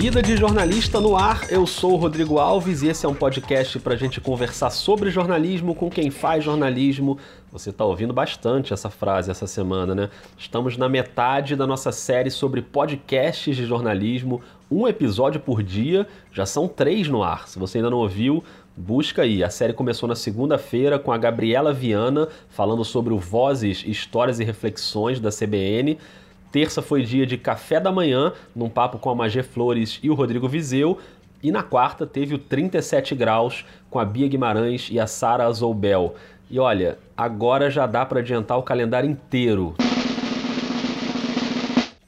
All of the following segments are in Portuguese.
Vida de Jornalista no Ar, eu sou o Rodrigo Alves e esse é um podcast para a gente conversar sobre jornalismo com quem faz jornalismo. Você está ouvindo bastante essa frase essa semana, né? Estamos na metade da nossa série sobre podcasts de jornalismo, um episódio por dia, já são três no ar. Se você ainda não ouviu, busca aí. A série começou na segunda-feira com a Gabriela Viana falando sobre o Vozes, Histórias e Reflexões da CBN. Terça foi dia de café da manhã, num papo com a Magé Flores e o Rodrigo Vizeu. E na quarta teve o 37 graus com a Bia Guimarães e a Sara Azoubel. E olha, agora já dá para adiantar o calendário inteiro.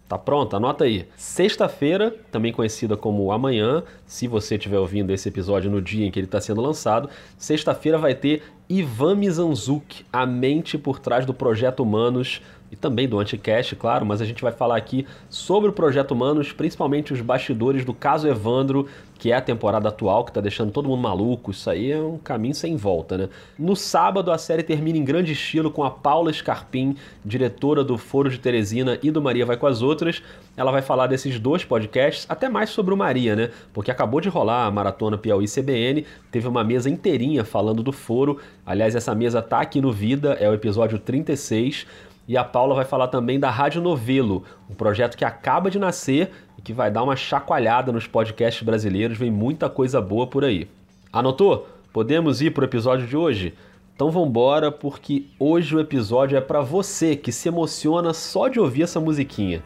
Tá pronto? Anota aí. Sexta-feira, também conhecida como amanhã, se você estiver ouvindo esse episódio no dia em que ele está sendo lançado, sexta-feira vai ter Ivan Mizanzuki, a mente por trás do Projeto Humanos, e também do Anticast, claro, mas a gente vai falar aqui sobre o Projeto Humanos, principalmente os bastidores do caso Evandro, que é a temporada atual, que está deixando todo mundo maluco. Isso aí é um caminho sem volta, né? No sábado, a série termina em grande estilo com a Paula Scarpim, diretora do Foro de Teresina e do Maria Vai com as Outras. Ela vai falar desses dois podcasts, até mais sobre o Maria, né? Porque acabou de rolar a Maratona Piauí CBN, teve uma mesa inteirinha falando do foro. Aliás, essa mesa tá aqui no Vida, é o episódio 36. E a Paula vai falar também da Rádio Novelo, um projeto que acaba de nascer e que vai dar uma chacoalhada nos podcasts brasileiros. Vem muita coisa boa por aí. Anotou? Podemos ir para o episódio de hoje? Então vambora, porque hoje o episódio é para você que se emociona só de ouvir essa musiquinha.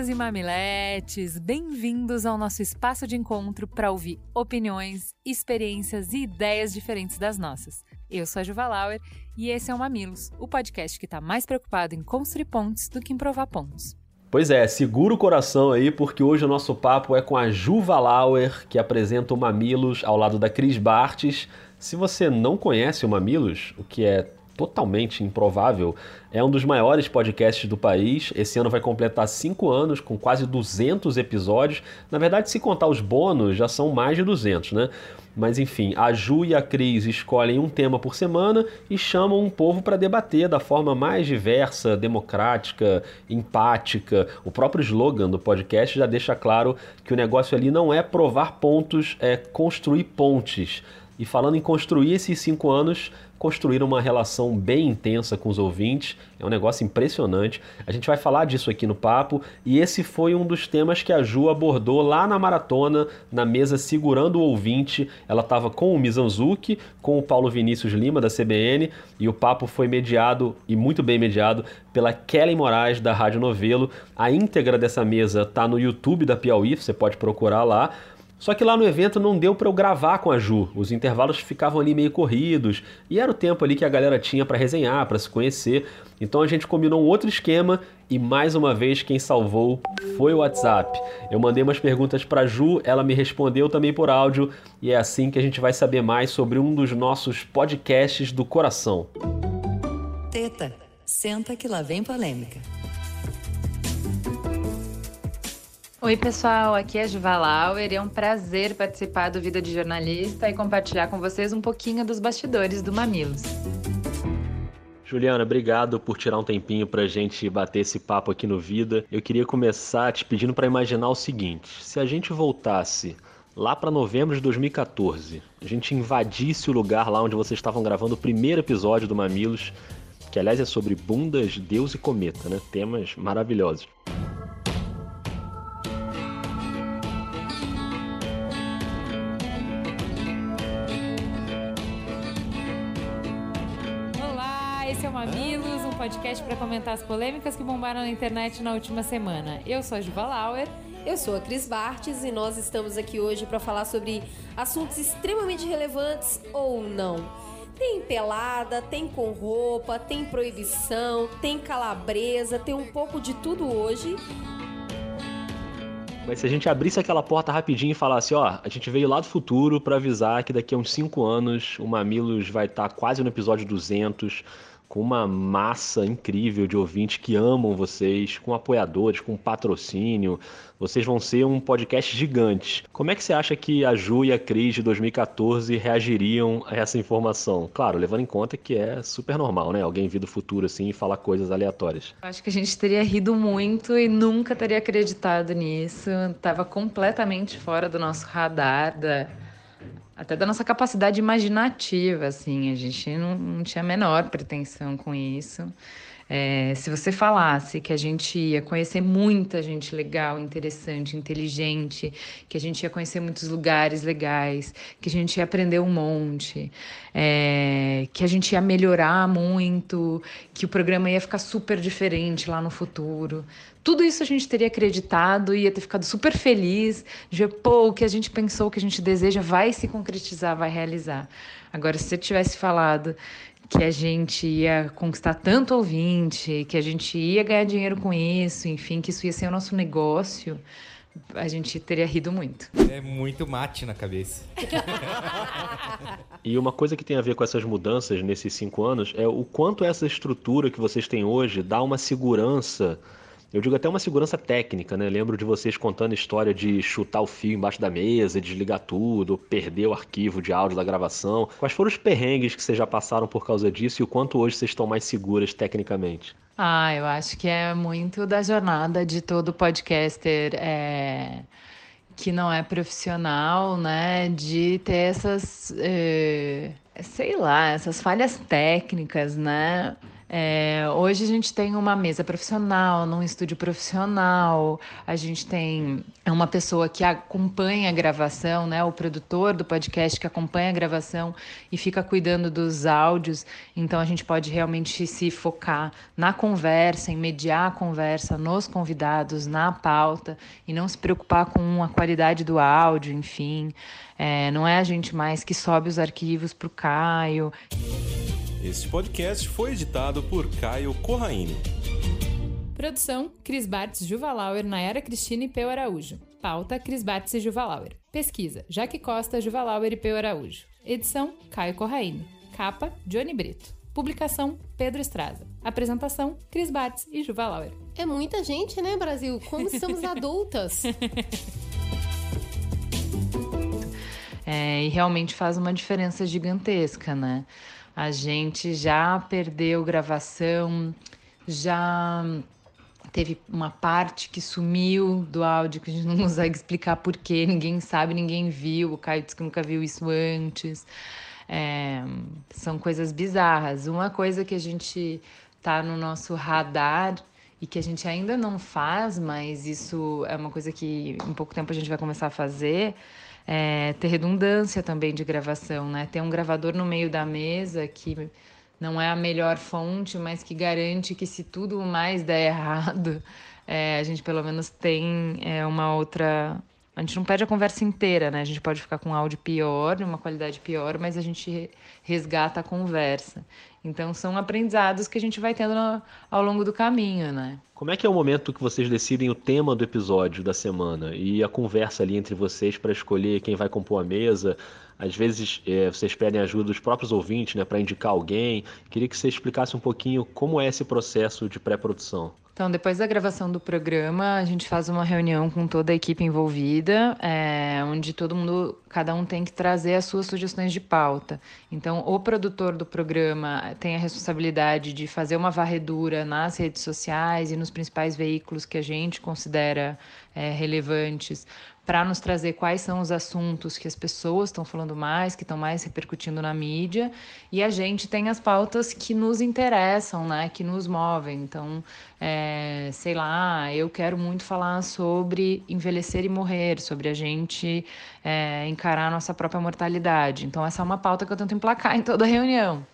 Mamileiros e mamiletes, bem-vindos ao nosso espaço de encontro para ouvir opiniões, experiências e ideias diferentes das nossas. Eu sou a Juva Lauer e esse é o Mamilos, o podcast que está mais preocupado em construir pontes do que em provar pontos. Pois é, segura o coração aí, porque hoje o nosso papo é com a Juva Lauer, que apresenta o Mamilos ao lado da Cris Bartes. Se você não conhece o Mamilos, o que é totalmente improvável, é um dos maiores podcasts do país. Esse ano vai completar cinco anos, com quase 200 episódios. Na verdade, se contar os bônus, já são mais de 200, né? Mas enfim, a Ju e a Cris escolhem um tema por semana e chamam um povo para debater da forma mais diversa, democrática, empática. O próprio slogan do podcast já deixa claro que o negócio ali não é provar pontos, é construir pontes. E falando em construir esses cinco anos, construíram uma relação bem intensa com os ouvintes. É um negócio impressionante. A gente vai falar disso aqui no papo e esse foi um dos temas que a Ju abordou lá na maratona, na mesa segurando o ouvinte. Ela estava com o Mizanzuki, com o Paulo Vinícius Lima da CBN e o papo foi mediado e muito bem mediado pela Kelly Moraes da Rádio Novelo. A íntegra dessa mesa está no YouTube da Piauí, você pode procurar lá. Só que lá no evento não deu para eu gravar com a Ju. Os intervalos ficavam ali meio corridos e era o tempo ali que a galera tinha para resenhar, para se conhecer. Então a gente combinou um outro esquema e mais uma vez quem salvou foi o WhatsApp. Eu mandei umas perguntas para Ju, ela me respondeu também por áudio e é assim que a gente vai saber mais sobre um dos nossos podcasts do coração. Teta, senta que lá vem polêmica. Oi, pessoal, aqui é a Juva Lauer e é um prazer participar do Vida de Jornalista e compartilhar com vocês um pouquinho dos bastidores do Mamilos. Juliana, obrigado por tirar um tempinho pra gente bater esse papo aqui no Vida. Eu queria começar te pedindo para imaginar o seguinte: se a gente voltasse lá para novembro de 2014, a gente invadisse o lugar lá onde vocês estavam gravando o primeiro episódio do Mamilos, que aliás é sobre bundas, Deus e cometa, né? Temas maravilhosos. Podcast para comentar as polêmicas que bombaram na internet na última semana. Eu sou a Juva Lauer. Eu sou a Cris Bartes e nós estamos aqui hoje para falar sobre assuntos extremamente relevantes ou não. Tem pelada, tem com roupa, tem proibição, tem calabresa, tem um pouco de tudo hoje. Mas se a gente abrisse aquela porta rapidinho e falasse, ó, a gente veio lá do futuro para avisar que daqui a uns 5 anos o Mamilos vai estar tá quase no episódio 200, com uma massa incrível de ouvintes que amam vocês, com apoiadores, com patrocínio. Vocês vão ser um podcast gigante. Como é que você acha que a Ju e a Cris de 2014 reagiriam a essa informação? Claro, levando em conta que é super normal, né? Alguém vir do futuro assim e falar coisas aleatórias. Acho que a gente teria rido muito e nunca teria acreditado nisso. Tava completamente fora do nosso radar, da até da nossa capacidade imaginativa, assim, a gente não, não tinha a menor pretensão com isso. É, se você falasse que a gente ia conhecer muita gente legal, interessante, inteligente, que a gente ia conhecer muitos lugares legais, que a gente ia aprender um monte, é, que a gente ia melhorar muito, que o programa ia ficar super diferente lá no futuro. Tudo isso a gente teria acreditado, ia ter ficado super feliz de ver, pô, o que a gente pensou, o que a gente deseja vai se concretizar, vai realizar. Agora, se você tivesse falado que a gente ia conquistar tanto ouvinte, que a gente ia ganhar dinheiro com isso, enfim, que isso ia ser o nosso negócio, a gente teria rido muito. É muito mate na cabeça. e uma coisa que tem a ver com essas mudanças nesses cinco anos é o quanto essa estrutura que vocês têm hoje dá uma segurança eu digo até uma segurança técnica, né? Lembro de vocês contando história de chutar o fio embaixo da mesa, desligar tudo, perder o arquivo de áudio da gravação. Quais foram os perrengues que vocês já passaram por causa disso e o quanto hoje vocês estão mais seguras tecnicamente? Ah, eu acho que é muito da jornada de todo podcaster é, que não é profissional, né? De ter essas, é, sei lá, essas falhas técnicas, né? É, hoje a gente tem uma mesa profissional, num estúdio profissional, a gente tem uma pessoa que acompanha a gravação, né, o produtor do podcast que acompanha a gravação e fica cuidando dos áudios. Então a gente pode realmente se focar na conversa, em mediar a conversa nos convidados, na pauta e não se preocupar com a qualidade do áudio, enfim. É, não é a gente mais que sobe os arquivos para o Caio. Este podcast foi editado por Caio Corraine. Produção: Cris Bartz, Juvalauer, Nayara Cristina e Peu Araújo. Pauta: Cris Bartz e Juvalauer. Pesquisa: Jaque Costa, Juvalauer e Peu Araújo. Edição: Caio Corraine. Capa: Johnny Brito. Publicação: Pedro Estraza. Apresentação: Cris Bartz e Juvalauer. É muita gente, né, Brasil? Como somos adultas. É, e realmente faz uma diferença gigantesca, né? A gente já perdeu gravação, já teve uma parte que sumiu do áudio que a gente não consegue explicar porquê, ninguém sabe, ninguém viu. O Caio disse que nunca viu isso antes. É, são coisas bizarras. Uma coisa que a gente tá no nosso radar e que a gente ainda não faz, mas isso é uma coisa que em pouco tempo a gente vai começar a fazer, é, ter redundância também de gravação, né? Ter um gravador no meio da mesa que não é a melhor fonte, mas que garante que se tudo mais der errado, é, a gente pelo menos tem é, uma outra. A gente não perde a conversa inteira, né? A gente pode ficar com um áudio pior, uma qualidade pior, mas a gente resgata a conversa. Então são aprendizados que a gente vai tendo ao longo do caminho, né? Como é que é o momento que vocês decidem o tema do episódio da semana e a conversa ali entre vocês para escolher quem vai compor a mesa? Às vezes é, vocês pedem ajuda dos próprios ouvintes, né, para indicar alguém. Queria que você explicasse um pouquinho como é esse processo de pré-produção. Então, depois da gravação do programa, a gente faz uma reunião com toda a equipe envolvida, é, onde todo mundo, cada um tem que trazer as suas sugestões de pauta. Então, o produtor do programa tem a responsabilidade de fazer uma varredura nas redes sociais e nos principais veículos que a gente considera é, relevantes para nos trazer quais são os assuntos que as pessoas estão falando mais, que estão mais repercutindo na mídia, e a gente tem as pautas que nos interessam, né, que nos movem. Então, é, sei lá, eu quero muito falar sobre envelhecer e morrer, sobre a gente é, encarar a nossa própria mortalidade. Então, essa é uma pauta que eu tento emplacar em toda reunião.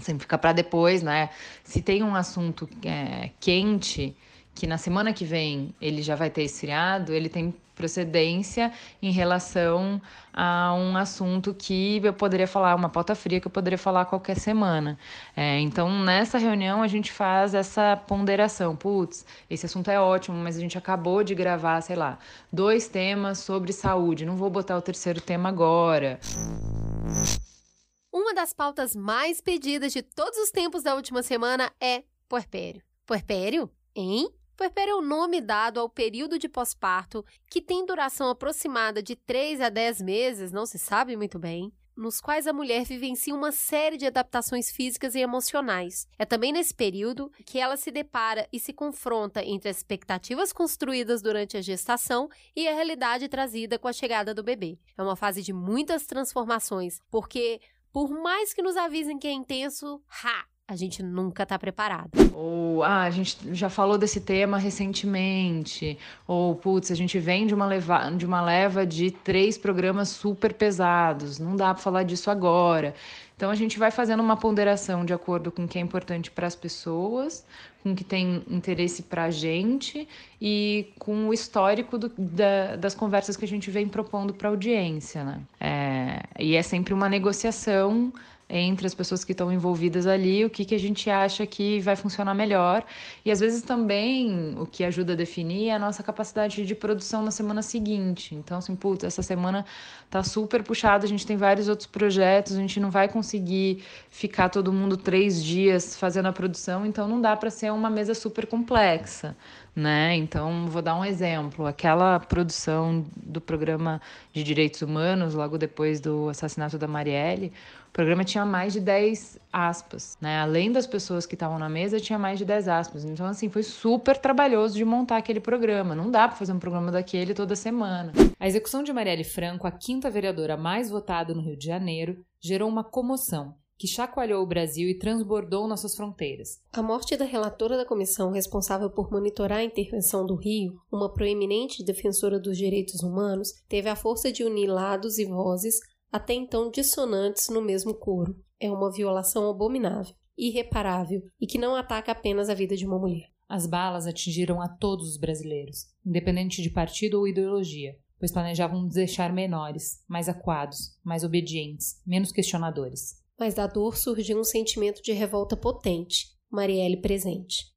Sempre fica para depois, né? Se tem um assunto é, quente, que na semana que vem ele já vai ter esfriado, ele tem procedência em relação a um assunto que eu poderia falar, uma pauta fria que eu poderia falar qualquer semana. É, então, nessa reunião, a gente faz essa ponderação. Putz, esse assunto é ótimo, mas a gente acabou de gravar, sei lá, dois temas sobre saúde. Não vou botar o terceiro tema agora. Uma das pautas mais pedidas de todos os tempos da última semana é puerpério. Puerpério? Hein? Puerpério é o nome dado ao período de pós-parto, que tem duração aproximada de 3 a 10 meses, não se sabe muito bem, nos quais a mulher vivencia uma série de adaptações físicas e emocionais. É também nesse período que ela se depara e se confronta entre as expectativas construídas durante a gestação e a realidade trazida com a chegada do bebê. É uma fase de muitas transformações, porque por mais que nos avisem que é intenso, ha, a gente nunca está preparado. Ou, ah, a gente já falou desse tema recentemente. Ou, putz, a gente vem de uma, leva, de uma leva de três programas super pesados, não dá para falar disso agora. Então, a gente vai fazendo uma ponderação de acordo com o que é importante para as pessoas, com o que tem interesse para a gente e com o histórico do, da, das conversas que a gente vem propondo para a audiência. Né? É, e é sempre uma negociação entre as pessoas que estão envolvidas ali, o que, que a gente acha que vai funcionar melhor. E às vezes também o que ajuda a definir é a nossa capacidade de produção na semana seguinte. Então, assim, putz, essa semana tá super puxada, a gente tem vários outros projetos, a gente não vai conseguir ficar todo mundo três dias fazendo a produção, então não dá para ser uma mesa super complexa né? Então, vou dar um exemplo. Aquela produção do programa de direitos humanos, logo depois do assassinato da Marielle, o programa tinha mais de 10 aspas, né? Além das pessoas que estavam na mesa, tinha mais de 10 aspas. Então, assim, foi super trabalhoso de montar aquele programa. Não dá para fazer um programa daquele toda semana. A execução de Marielle Franco, a quinta vereadora mais votada no Rio de Janeiro, gerou uma comoção que chacoalhou o Brasil e transbordou nossas fronteiras. A morte da relatora da comissão responsável por monitorar a intervenção do Rio, uma proeminente defensora dos direitos humanos, teve a força de unir lados e vozes até então dissonantes no mesmo coro. É uma violação abominável, irreparável e que não ataca apenas a vida de uma mulher. As balas atingiram a todos os brasileiros, independente de partido ou ideologia, pois planejavam nos deixar menores, mais acuados, mais obedientes, menos questionadores mas da dor surgiu um sentimento de revolta potente, Marielle presente.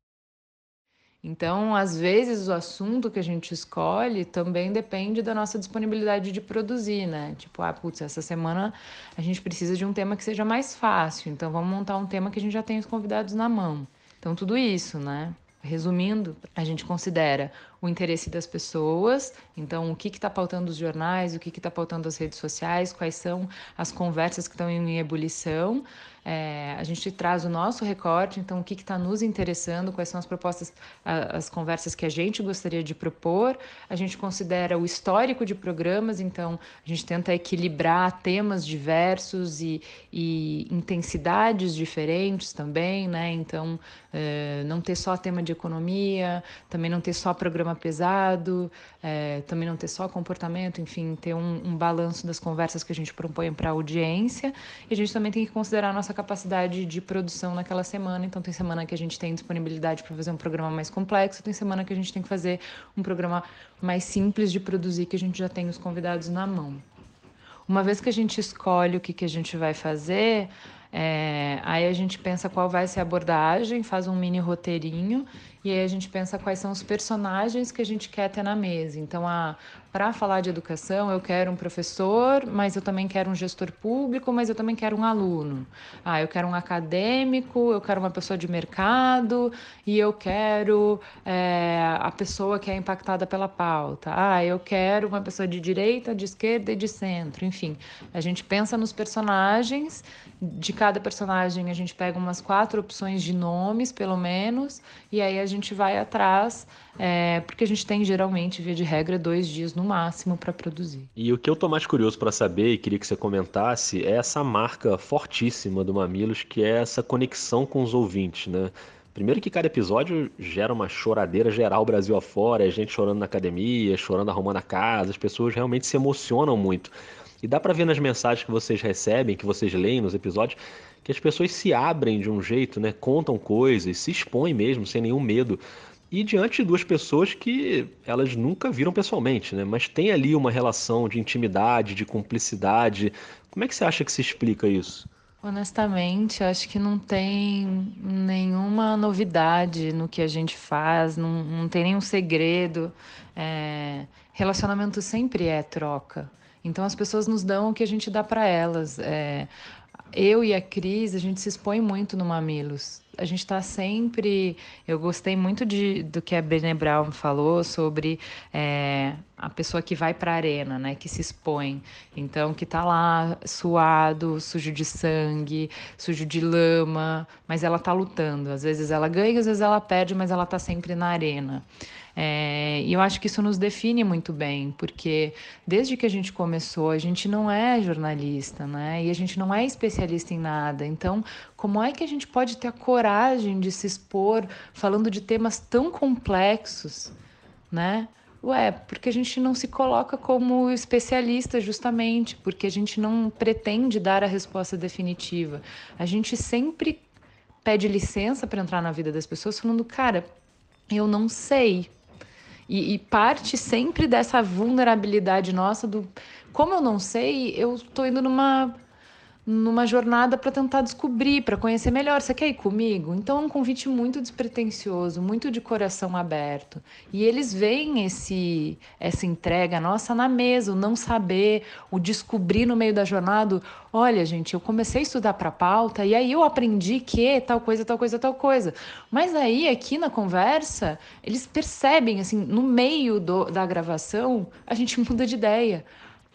Então, às vezes, o assunto que a gente escolhe também depende da nossa disponibilidade de produzir, né? Tipo, ah, putz, essa semana a gente precisa de um tema que seja mais fácil, então vamos montar um tema que a gente já tem os convidados na mão. Então, tudo isso, né? Resumindo, a gente considera o interesse das pessoas, então o que está pautando os jornais, o que está pautando as redes sociais, quais são as conversas que estão em ebulição, é, a gente traz o nosso recorte, então o que está nos interessando, quais são as propostas, as conversas que a gente gostaria de propor. A gente considera o histórico de programas, então a gente tenta equilibrar temas diversos e, e intensidades diferentes também, né? Então é, não ter só tema de economia, também não ter só programa pesado, é, também não ter só comportamento, enfim, ter um, um balanço das conversas que a gente propõe para a audiência. E a gente também tem que considerar a nossa capacidade de produção naquela semana. Então, tem semana que a gente tem disponibilidade para fazer um programa mais complexo, tem semana que a gente tem que fazer um programa mais simples de produzir, que a gente já tem os convidados na mão. Uma vez que a gente escolhe o que, que a gente vai fazer, é, aí a gente pensa qual vai ser a abordagem, faz um mini roteirinho e aí a gente pensa quais são os personagens que a gente quer ter na mesa. Então, para falar de educação, eu quero um professor, mas eu também quero um gestor público, mas eu também quero um aluno. Ah, eu quero um acadêmico, eu quero uma pessoa de mercado e eu quero é, a pessoa que é impactada pela pauta. Ah, eu quero uma pessoa de direita, de esquerda e de centro. Enfim, a gente pensa nos personagens. De cada personagem, a gente pega umas quatro opções de nomes, pelo menos, e aí a gente vai atrás, é, porque a gente tem geralmente, via de regra, dois dias no máximo para produzir. E o que eu tô mais curioso para saber e queria que você comentasse é essa marca fortíssima do Mamilos, que é essa conexão com os ouvintes, né? Primeiro que cada episódio gera uma choradeira geral Brasil afora, é gente chorando na academia, chorando arrumando a casa, as pessoas realmente se emocionam muito. E dá para ver nas mensagens que vocês recebem, que vocês leem nos episódios, que as pessoas se abrem de um jeito, né? Contam coisas, se expõem mesmo, sem nenhum medo. E diante de duas pessoas que elas nunca viram pessoalmente, né? Mas tem ali uma relação de intimidade, de cumplicidade. Como é que você acha que se explica isso? Honestamente, acho que não tem nenhuma novidade no que a gente faz, não, não tem nenhum segredo. É, relacionamento sempre é troca. Então as pessoas nos dão o que a gente dá para elas. É, eu e a Cris, a gente se expõe muito no Mamilos. A gente está sempre. Eu gostei muito de, do que a Brené Brown falou sobre é, a pessoa que vai para a arena, né? Que se expõe. Então, que está lá suado, sujo de sangue, sujo de lama, mas ela está lutando. Às vezes ela ganha, às vezes ela perde, mas ela está sempre na arena. É, e eu acho que isso nos define muito bem, porque desde que a gente começou, a gente não é jornalista, né? E a gente não é especialista em nada. Então, como é que a gente pode ter a coragem de se expor falando de temas tão complexos, né? Ué, porque a gente não se coloca como especialista, justamente, porque a gente não pretende dar a resposta definitiva. A gente sempre pede licença para entrar na vida das pessoas, falando, cara, eu não sei, e, e, parte sempre dessa vulnerabilidade nossa do como eu não sei, eu estou indo numa numa jornada para tentar descobrir, para conhecer melhor. Você quer ir comigo? Então é um convite muito despretensioso, muito de coração aberto. E eles veem esse essa entrega nossa na mesa, o não saber, o descobrir no meio da jornada. Olha, gente, eu comecei a estudar para pauta e aí eu aprendi que tal coisa, tal coisa, tal coisa. Mas aí aqui na conversa, eles percebem assim, no meio do, da gravação, a gente muda de ideia.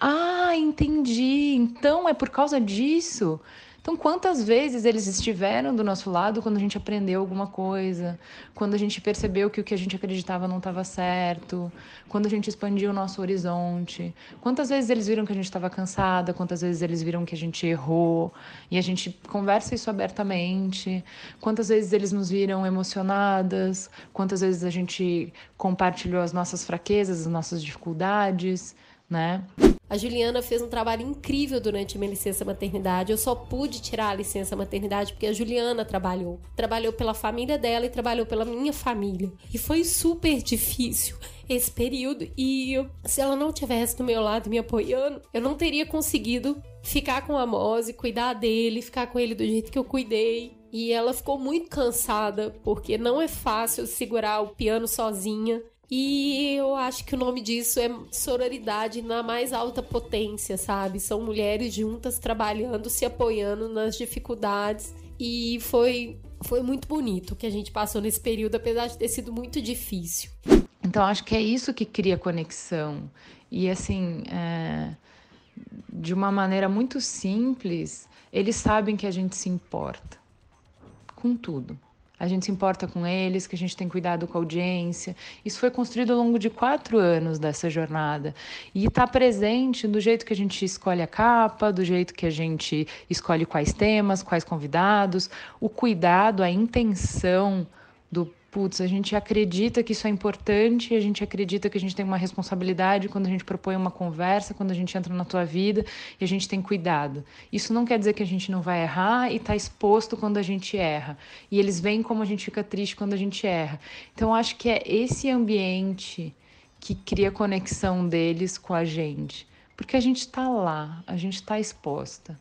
Ah, entendi. Então é por causa disso. Então, quantas vezes eles estiveram do nosso lado quando a gente aprendeu alguma coisa, quando a gente percebeu que o que a gente acreditava não estava certo, quando a gente expandiu o nosso horizonte? Quantas vezes eles viram que a gente estava cansada, quantas vezes eles viram que a gente errou e a gente conversa isso abertamente? Quantas vezes eles nos viram emocionadas? Quantas vezes a gente compartilhou as nossas fraquezas, as nossas dificuldades? Né? A Juliana fez um trabalho incrível durante a minha licença maternidade. Eu só pude tirar a licença maternidade porque a Juliana trabalhou. Trabalhou pela família dela e trabalhou pela minha família. E foi super difícil esse período. E se ela não tivesse do meu lado me apoiando, eu não teria conseguido ficar com a Mose, cuidar dele, ficar com ele do jeito que eu cuidei. E ela ficou muito cansada porque não é fácil segurar o piano sozinha. E eu acho que o nome disso é sororidade na mais alta potência, sabe? São mulheres juntas trabalhando, se apoiando nas dificuldades. E foi, foi muito bonito que a gente passou nesse período, apesar de ter sido muito difícil. Então, acho que é isso que cria conexão. E, assim, é... de uma maneira muito simples, eles sabem que a gente se importa com tudo a gente se importa com eles, que a gente tem cuidado com a audiência. Isso foi construído ao longo de quatro anos dessa jornada. E está presente do jeito que a gente escolhe a capa, do jeito que a gente escolhe quais temas, quais convidados, o cuidado, a intenção do putz, a gente acredita que isso é importante, a gente acredita que a gente tem uma responsabilidade quando a gente propõe uma conversa, quando a gente entra na tua vida e a gente tem cuidado. Isso não quer dizer que a gente não vai errar e está exposto quando a gente erra. E eles veem como a gente fica triste quando a gente erra. Então, acho que é esse ambiente que cria conexão deles com a gente. Porque a gente está lá, a gente está exposta.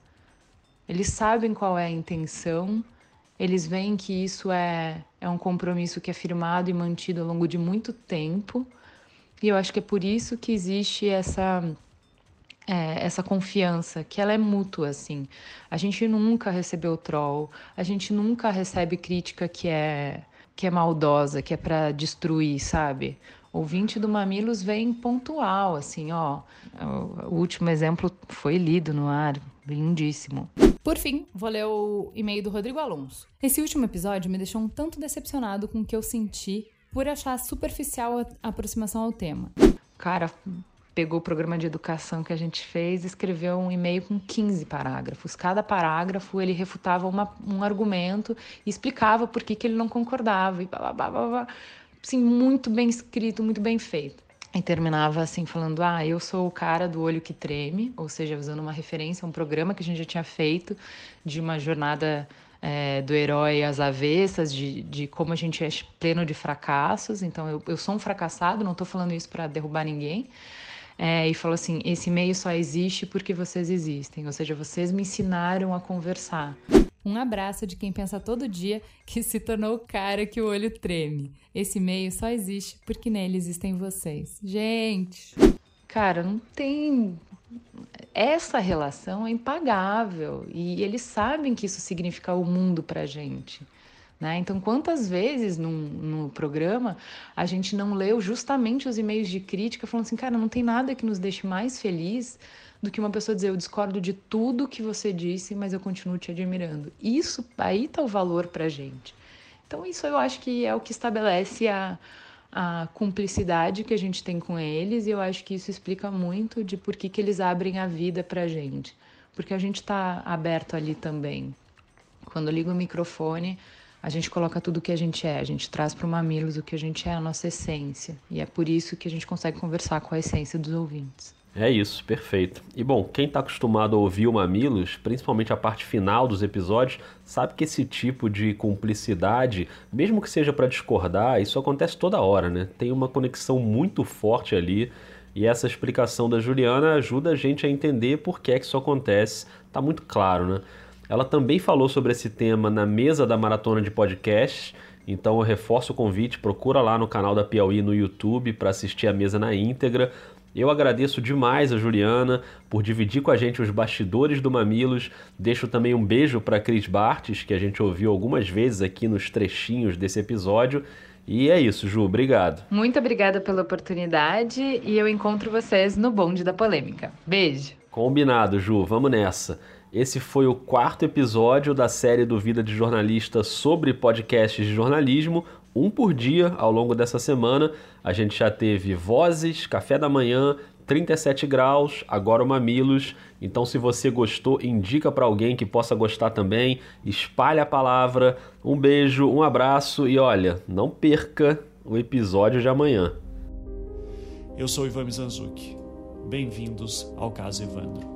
Eles sabem qual é a intenção eles veem que isso é, é um compromisso que é firmado e mantido ao longo de muito tempo. E eu acho que é por isso que existe essa é, essa confiança, que ela é mútua, assim. A gente nunca recebeu troll, a gente nunca recebe crítica que é que é maldosa, que é para destruir, sabe? Ouvinte do Mamilos vem pontual, assim, ó. O último exemplo foi lido no ar, lindíssimo. Por fim, vou ler o e-mail do Rodrigo Alonso. Esse último episódio me deixou um tanto decepcionado com o que eu senti por achar superficial a aproximação ao tema. Cara, pegou o programa de educação que a gente fez e escreveu um e-mail com 15 parágrafos. Cada parágrafo ele refutava uma, um argumento e explicava por que, que ele não concordava e blá, blá, blá, blá. Assim, muito bem escrito, muito bem feito. E terminava assim, falando: Ah, eu sou o cara do olho que treme, ou seja, usando uma referência a um programa que a gente já tinha feito de uma jornada é, do herói às avessas, de, de como a gente é pleno de fracassos. Então, eu, eu sou um fracassado, não estou falando isso para derrubar ninguém. É, e falou assim: esse meio só existe porque vocês existem, ou seja, vocês me ensinaram a conversar. Um abraço de quem pensa todo dia que se tornou o cara que o olho treme. Esse meio só existe porque nele existem vocês. Gente! Cara, não tem. essa relação é impagável e eles sabem que isso significa o mundo para gente. Né? Então, quantas vezes no programa a gente não leu justamente os e-mails de crítica falando assim, cara, não tem nada que nos deixe mais feliz do que uma pessoa dizer eu discordo de tudo que você disse, mas eu continuo te admirando. Isso aí tá o valor pra gente. Então, isso eu acho que é o que estabelece a, a cumplicidade que a gente tem com eles, e eu acho que isso explica muito de por que, que eles abrem a vida pra gente. Porque a gente está aberto ali também. Quando liga o microfone, a gente coloca tudo o que a gente é, a gente traz para o Mamilos o que a gente é, a nossa essência. E é por isso que a gente consegue conversar com a essência dos ouvintes. É isso, perfeito. E bom, quem está acostumado a ouvir o Mamilos, principalmente a parte final dos episódios, sabe que esse tipo de cumplicidade, mesmo que seja para discordar, isso acontece toda hora, né? Tem uma conexão muito forte ali. E essa explicação da Juliana ajuda a gente a entender por que é que isso acontece. Tá muito claro, né? Ela também falou sobre esse tema na mesa da maratona de podcasts. Então eu reforço o convite, procura lá no canal da Piauí no YouTube para assistir a mesa na íntegra. Eu agradeço demais a Juliana por dividir com a gente os bastidores do Mamilos. Deixo também um beijo para Cris Bartes, que a gente ouviu algumas vezes aqui nos trechinhos desse episódio. E é isso, Ju, obrigado. Muito obrigada pela oportunidade e eu encontro vocês no bonde da polêmica. Beijo. Combinado, Ju, vamos nessa. Esse foi o quarto episódio da série do Vida de Jornalista sobre podcasts de jornalismo, um por dia ao longo dessa semana. A gente já teve Vozes, Café da Manhã, 37 graus, agora o Mamilos. Então, se você gostou, indica para alguém que possa gostar também. Espalha a palavra. Um beijo, um abraço e olha, não perca o episódio de amanhã. Eu sou Ivan Mizanzuki. Bem-vindos ao caso Evandro.